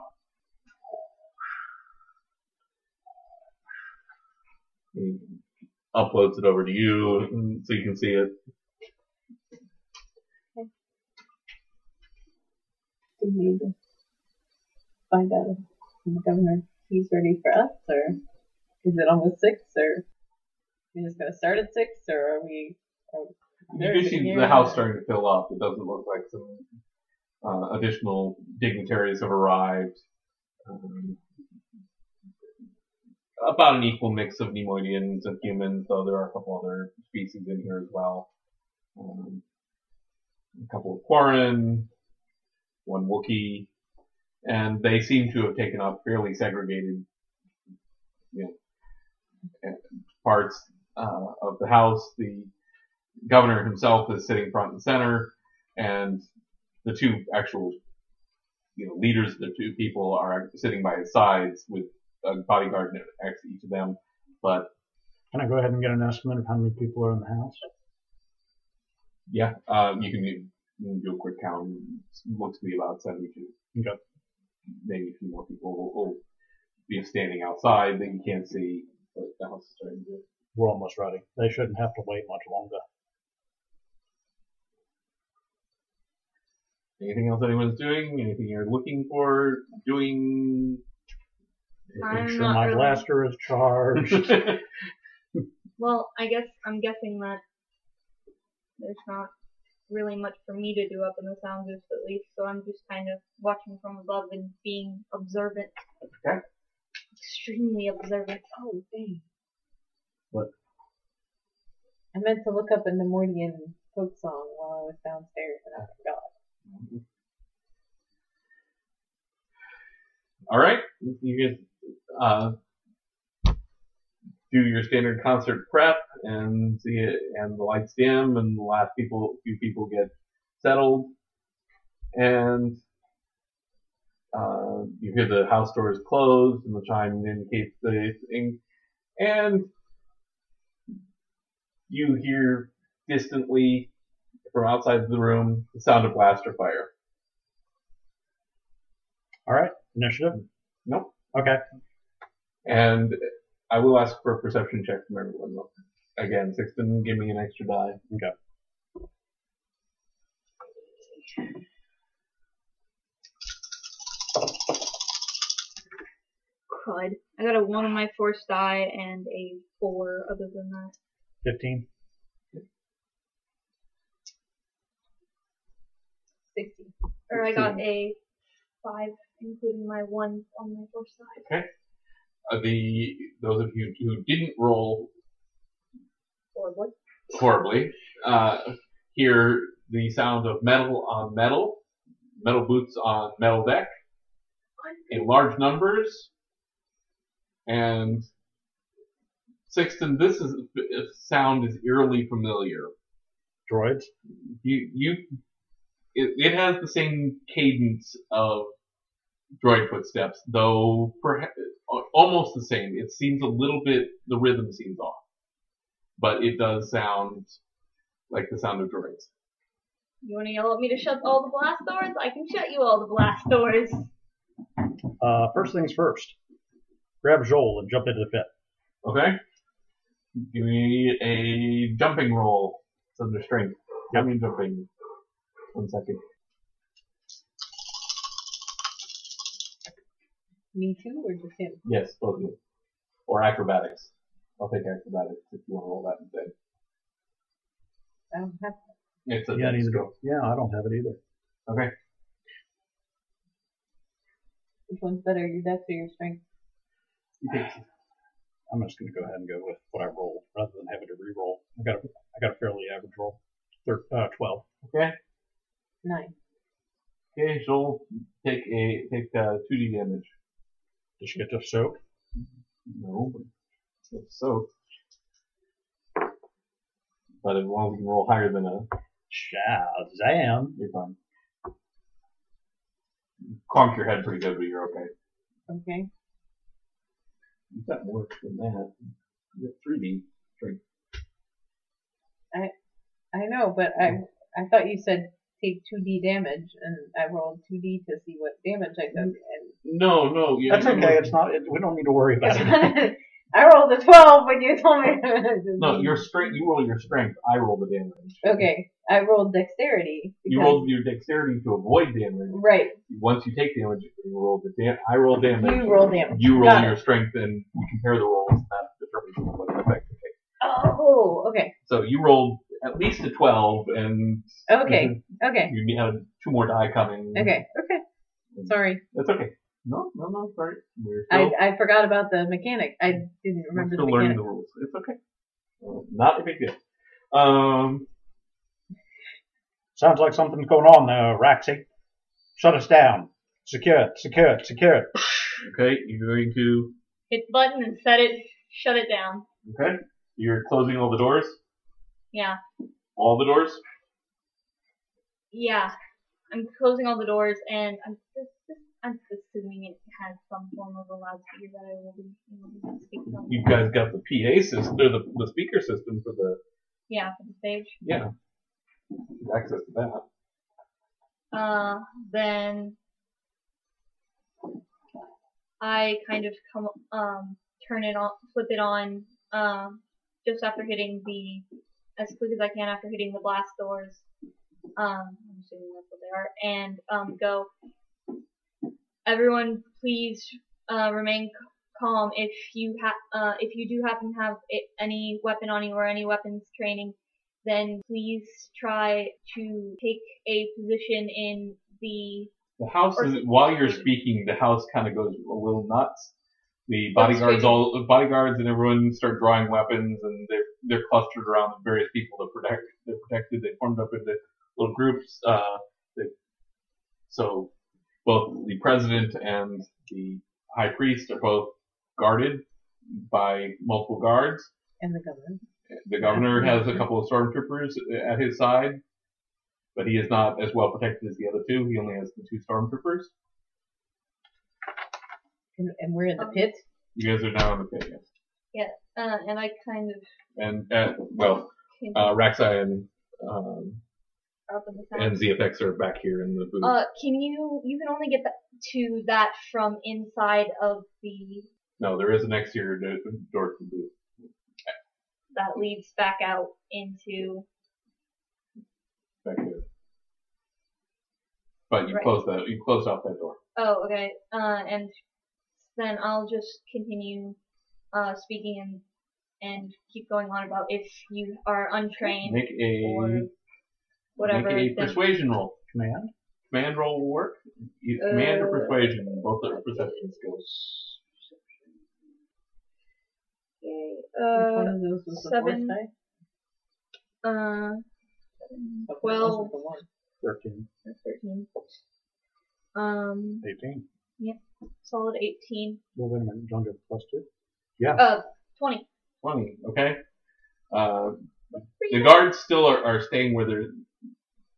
He uploads it over to you so you can see it. Do we need to find out from the governor if he's ready for us, or is it almost six, or we just gonna start at six, or are we? Are, see the house starting to fill up. It doesn't look like some uh, additional dignitaries have arrived. Um, about an equal mix of Neimoidians and humans, though there are a couple other species in here as well. Um, a couple of Quarren, one Wookiee, and they seem to have taken up fairly segregated, you know, parts uh, of the house. The governor himself is sitting front and center, and the two actual, you know, leaders, the two people are sitting by his sides with a bodyguard next to each of them. But Can I go ahead and get an estimate of how many people are in the house? yeah, um, you can do, you can do a quick count. It looks to be about 72. Okay. Maybe a few more people will, will be standing outside that you can't see, but the house is starting to We're almost ready. They shouldn't have to wait much longer. Anything else anyone's doing? Anything you're looking for doing? I'm Make sure my really- blaster is charged. Well, I guess I'm guessing that there's not really much for me to do up in the sound booth at least, so I'm just kind of watching from above and being observant. Okay. Extremely observant. Oh, dang. What? I meant to look up a Neimoidian folk song while I was downstairs, and I forgot. All right, you guys uh, do your standard concert prep and see it, and the lights dim, and the last people, few people get settled, and uh, you hear the house doors close, and the chime indicates the thing, and you hear distantly from outside the room the sound of blaster fire. All right. Initiative. Nope. Okay. And I will ask for a perception check from everyone. though. Again, Sixten, give me an extra die. Okay. Crud. I got a one on my force die and a four other than that. Fifteen. Sixty. Or I got a five, including my one on my force die. Uh, the those of you who didn't roll Or what? horribly uh, hear the sound of metal on metal, metal boots on metal deck in large numbers. And Sixten, this is sound is eerily familiar. Droids. you you it, it has the same cadence of droid footsteps, though perhaps almost the same. It seems a little bit the rhythm seems off, but it does sound like the sound of droids. You want to yell at me to shut all the blast doors? I can shut you all the blast doors. Uh, first things first. Grab Joel and jump into the pit. Okay, give me a jumping roll. It's under strength. Give me jumping. One second. Me too, or just him? Yes, both of you. Or acrobatics. I'll take acrobatics if you want to roll that instead. I don't have. It's a Yeah, dex neither skill. do. Yeah, I don't have it either. Okay. Which one's better, your dex or your strength? I'm just going to go ahead and go with what I rolled rather than having to re-roll. I got a, I got a fairly average roll. Thir- uh, 12. Okay. Nine. Okay, Joel, take a take uh, two D damage. Did she get to soak? No, but it's so. But as long as you can roll higher than a, Shazam. you're fine. Conked your head pretty good, but you're okay. Okay. You've got more than that. You got three D strength. I know, but I I thought you said take two D damage, and I rolled two D to see what damage I took, No, no, yeah. That's okay. It's not. It, we don't need to worry about it. I rolled a twelve when you told me. No, your strength. You roll your strength. I roll the damage. Okay, I rolled dexterity. You rolled your dexterity to avoid damage. right. Once you take damage, you roll the dam- I roll damage. You roll damage. You roll Got your it. strength, and you compare the rolls. and That determines what effect you take. Oh, okay, So you rolled at least a twelve, and okay, okay, you had two more die coming. okay, okay. Sorry, That's okay. No, no, no. Sorry. We're I still, I forgot about the mechanic. I didn't we're remember still the learning mechanic. the rules. It's okay. Uh, Not a big deal. Um. Sounds like something's going on there, Raxy. Shut us down. Secure it. Secure it. Secure it. Okay. You're going to. Hit the button and set it, shut it down. Okay. You're closing all the doors. Yeah. All the doors. Yeah. I'm closing all the doors and I'm just, just I'm assuming it has some form of a loudspeaker that I will be able to speak from. You guys got the PA system, or the the speaker system for the Yeah, for the stage. yeah. Access to that. Uh, then I kind of come, um, turn it on, flip it on, um, just after hitting the, as quick as I can after hitting the blast doors. Um, I'm assuming that's what they are, and, um, go, everyone please, uh, remain calm. If you ha- uh, if you do happen to have any weapon on you or any weapons training, then please try to take a position in the The house is while you're speaking, the house kind of goes a little nuts. The bodyguards all the bodyguards and everyone start drawing weapons and they're they're clustered around the various people to protect they're protected. They formed up into little groups. Uh, they, so both the president and the high priest are both guarded by multiple guards. And the governor. The governor has a couple of stormtroopers at his side, but he is not as well protected as the other two. He only has the two stormtroopers. And, and we're in the Um, pit. You guys are now in the pit, yes. Uh, and I kind of And uh, well, came uh, Raxai and um, up in the and. ZFX are back here in the booth. Uh, can you you can only get that, to that from inside of the no, there is an exterior door to the booth. that leads back out into back here. But you Right. closed that. You closed off that door. Oh, okay. Uh, and then I'll just continue uh, speaking and and keep going on about if you are untrained Make a or whatever. make a then- persuasion roll. Command. Command roll will work. You, command or Uh, persuasion, both are perception skills. Okay, Which one Uh, of those was the seven. die? uh, Twelve. that wasn't the one. 13, that's thirteen. Um, 18. solid eighteen. Well, wait a minute. Don't get plus two. Uh, twenty. Twenty. Okay. Uh, the guards still are, are staying where they're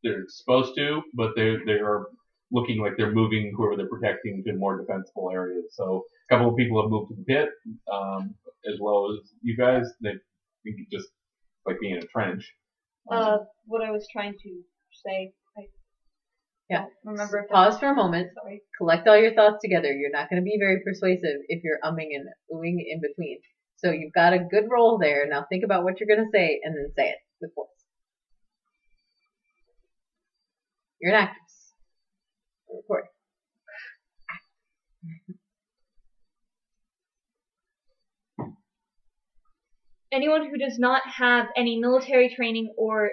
they're supposed to, but they they are looking like they're moving whoever they're protecting to more defensible areas. So a couple of people have moved to the pit, um, as well as you guys. They think it just like being in a trench. Um, Uh, what I was trying to say. I Yeah. remember if Pause for a moment. Sorry. Collect all your thoughts together. You're not going to be very persuasive if you're umming and oohing in between. So you've got a good roll there. Now think about what you're going to say and then say it with force. You're an actress. Record. Anyone who does not have any military training or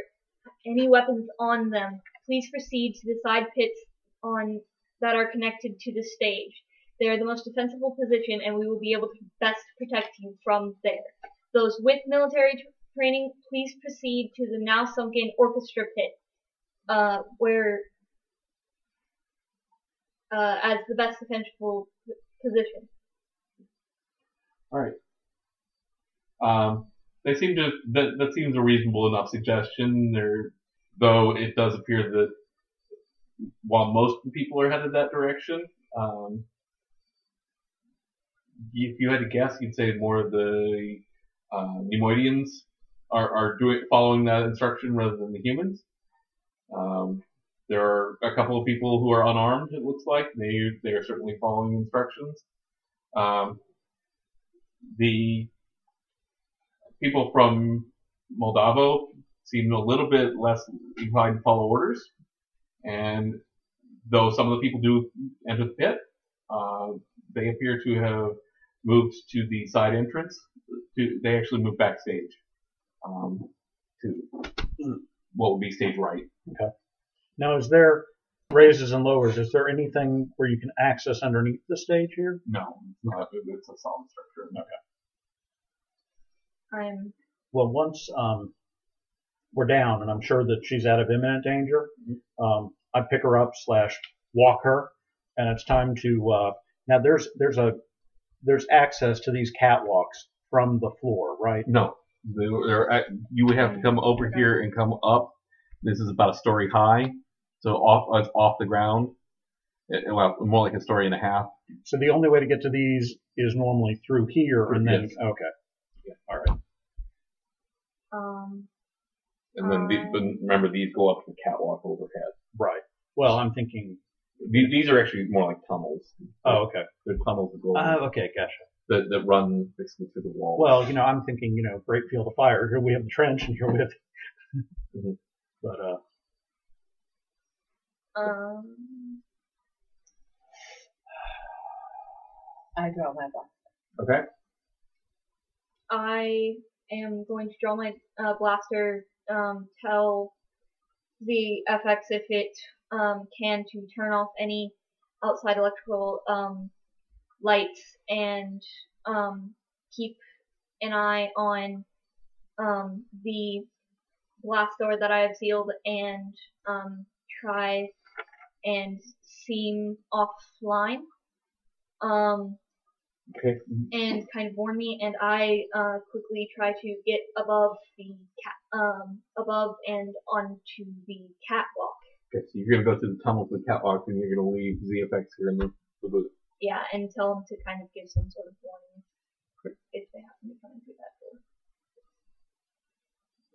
any weapons on them, please proceed to the side pits on that are connected to the stage. They are the most defensible position, and we will be able to best protect you from there. Those with military tr- training, please proceed to the now sunken orchestra pit, uh, where uh, as the best defensible position. All right. Um, they seem to that that seems a reasonable enough suggestion. There, though, it does appear that while most people are headed that direction, um, if you had to guess, you'd say more of the uh, Neimoidians are are doing following that instruction rather than the humans. Um, there are a couple of people who are unarmed. It looks like they they are certainly following instructions. Um, the people from Moldavo seem a little bit less inclined to follow orders, and though some of the people do enter the pit, uh, they appear to have moved to the side entrance. To, they actually moved backstage um, to what would be stage right. Okay. Now, is there raises and lowers? Is there anything where you can access underneath the stage here? No, it's not. It's a solid structure. Okay. I'm Well, once um, we're down, and I'm sure that she's out of imminent danger, um, I pick her up slash walk her, and it's time to. Uh, now there's there's a there's access to these catwalks from the floor, right? No, They're- they're at- you would have to come over here and come up. This is about a story high, so off it's off the ground. It- well, more like a story and a half. So the only way to get to these is normally through here, and then Yes. okay, all right. um And then the, but remember these go up the catwalk overhead. Right. Well, I'm thinking. These, these are actually more like tunnels. Oh, okay. They're tunnels that go Uh, okay, gotcha. That, that run basically through the wall. Well, you know, I'm thinking, you know, great field of fire. Here we have the trench, and here we have. Mhm. But uh, um I draw my box. okay. I am going to draw my uh, blaster, um, tell the FX if it um, can to turn off any outside electrical um, lights and um, keep an eye on um, the blast door that I have sealed and um, try and seem offline. Um, Okay. and kind of warn me, and I uh, quickly try to get above the cat, um, above and onto the catwalk. Okay, so you're gonna go through the tunnel to the catwalk, and you're gonna leave ZFX here in the, the booth. Yeah, and tell them to kind of give some sort of warning if they happen to come into that door.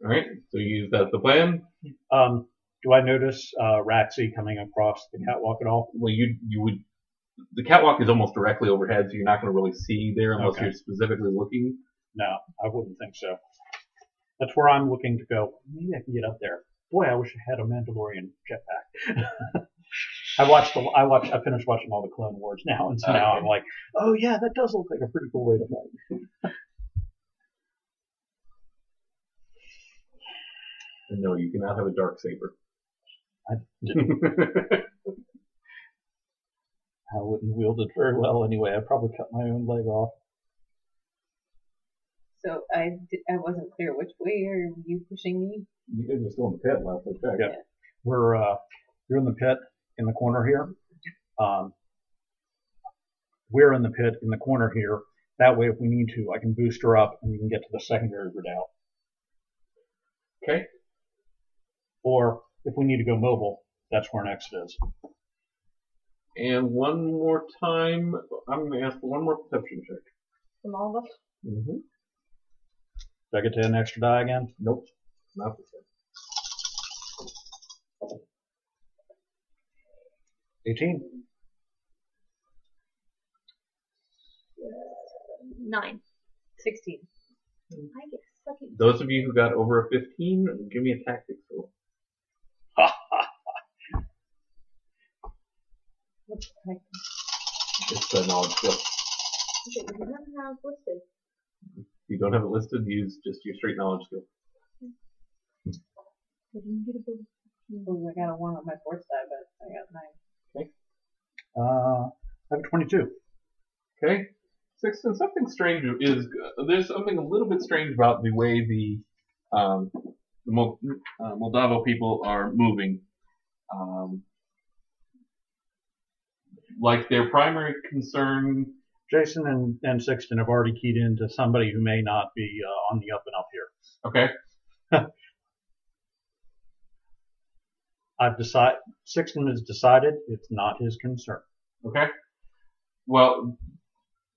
All right. So you use that as the plan. Um, do I notice uh, Raxi coming across the catwalk at all? Well, you you would. The catwalk is almost directly overhead, so you're not going to really see there unless Okay. you're specifically looking. No, I wouldn't think so. That's where I'm looking to go. Maybe I can get up there. Boy, I wish I had a Mandalorian jetpack. I watched the, I watched, I finished watching all the Clone Wars now, and so now Okay. I'm like, oh yeah, that does look like a pretty cool way to fight. And no, you cannot have a dark saber. I I wouldn't wield it very well anyway. I'd probably cut my own leg off. So I, di- I wasn't clear which way are you pushing me? you guys are still in the pit last I checked. Yeah. We're uh, you're in the pit in the corner here. Um, we're in the pit in the corner here. That way, if we need to, I can boost her up, and we can get to the secondary redoubt. Okay. Or if we need to go mobile, that's where an exit is. And one more time, I'm going to ask for one more perception check. From all of us. Mm-hmm. Do I get to an extra die again? Nope. Not the same. 18. Nine. 16. I get sucky. Those of you who got over a 15, give me a tactics roll. What's the heck? It's a knowledge skill. Okay, we don't have listed. If you don't have it listed, use just your straight knowledge skill. I didn't get a bonus. Ooh, I got a 1 on my force die, but I got 9. Uh, I have a 22. Okay. Sixton, something strange is there's something a little bit strange about the way the um, the Mol- uh, Moldavo people are moving. Um, like their primary concern. Jason and, and Sixton have already keyed into somebody who may not be uh, on the up and up here. Okay. I've decided, Sixton has decided it's not his concern. Okay. Well,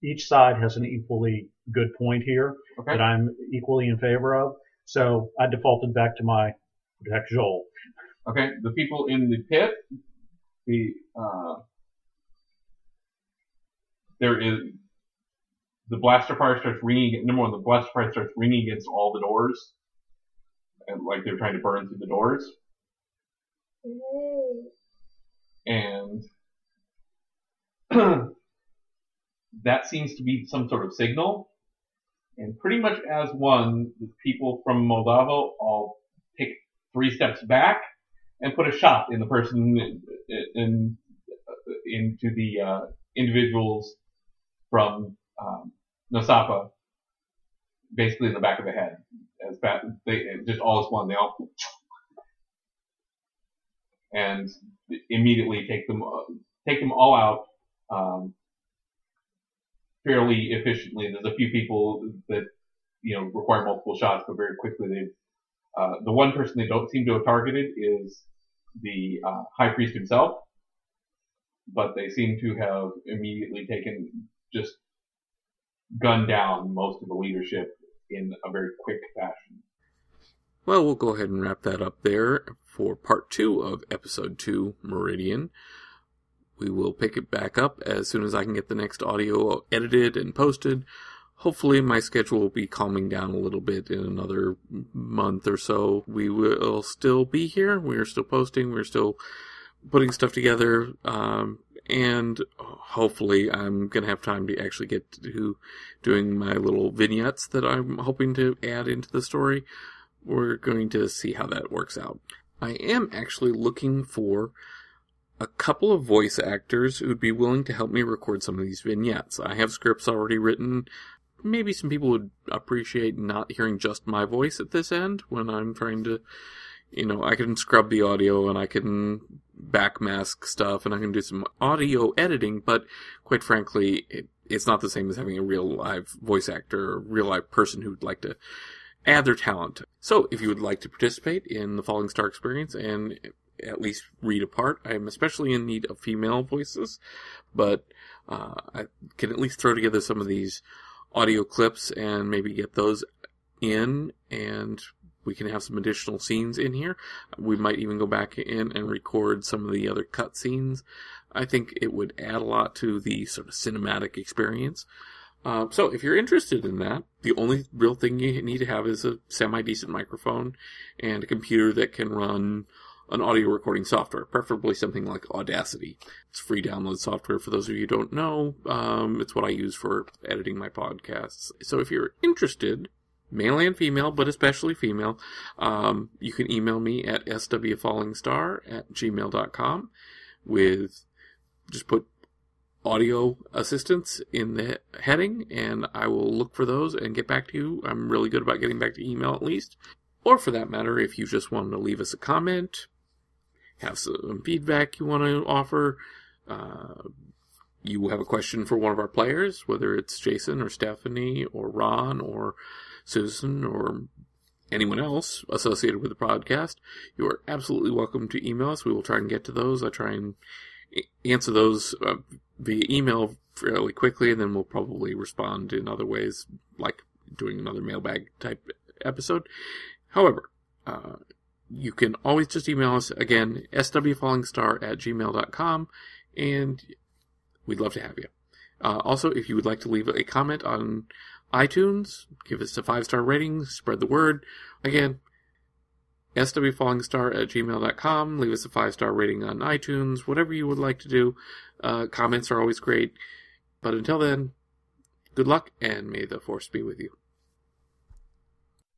Each side has an equally good point here okay. that I'm equally in favor of. So I defaulted back to my protect Joel. Okay, the people in the pit, the uh, there is the blaster fire starts ringing. Number one, the blaster fire starts ringing against all the doors, and like they're trying to burn through the doors. And that seems to be some sort of signal. And pretty much as one, the people from Moldavo all take three steps back and put a shot in the person in, in into the uh, individuals from um, Nosapa, basically in the back of the head. As bad, they just all as one. They all and immediately take them take them all out um, fairly efficiently. There's a few people that you know require multiple shots, but very quickly they. Uh, the one person they don't seem to have targeted is the uh, high priest himself, but they seem to have immediately taken just gunned down most of the leadership in a very quick fashion. Well, we'll go ahead and wrap that up there for part two of episode two, Meridian. We will pick it back up as soon as I can get the next audio edited and posted. Hopefully, my schedule will be calming down a little bit in another month or so. We will still be here. We're still posting. We're still putting stuff together. Um, and hopefully, I'm going to have time to actually get to doing my little vignettes that I'm hoping to add into the story we're going to see how that works out. I am actually looking for a couple of voice actors who'd be willing to help me record some of these vignettes. I have scripts already written. Maybe some people would appreciate not hearing just my voice at this end when I'm trying to, you know, I can scrub the audio and I can backmask stuff and I can do some audio editing, but quite frankly, it, it's not the same as having a real live voice actor or real live person who'd like to add their talent. So if you would like to participate in the Falling Star experience and at least read a part, I am especially in need of female voices, but uh, I can at least throw together some of these audio clips and maybe get those in and we can have some additional scenes in here. We might even go back in and record some of the other cut scenes. I think it would add a lot to the sort of cinematic experience. Uh, so if you're interested in that, the only real thing you need to have is a semi-decent microphone and a computer that can run an audio recording software, preferably something like Audacity. It's free download software for those of you who don't know. Um, it's what I use for editing my podcasts. So if you're interested, male and female, but especially female, um, you can email me at swfallingstar at gmail.com with just put audio assistance in the heading and I will look for those and get back to you. I'm really good about getting back to email at least. Or for that matter, if you just want to leave us a comment, have some feedback you want to offer, uh, you have a question for one of our players, whether it's Jason or Stephanie or Ron or Susan or anyone else associated with the podcast, you are absolutely welcome to email us. We will try and get to those. I try and answer those uh, via email fairly quickly, and then we'll probably respond in other ways, like doing another mailbag type episode. However, uh, you can always just email us again, swfallingstar at gmail.com, and we'd love to have you. Uh, also, if you would like to leave a comment on iTunes, give us a five star rating, spread the word. Again, swfallingstar at gmail.com. Leave us a five star rating on iTunes, whatever you would like to do. Uh, comments are always great. But until then, good luck and may the force be with you.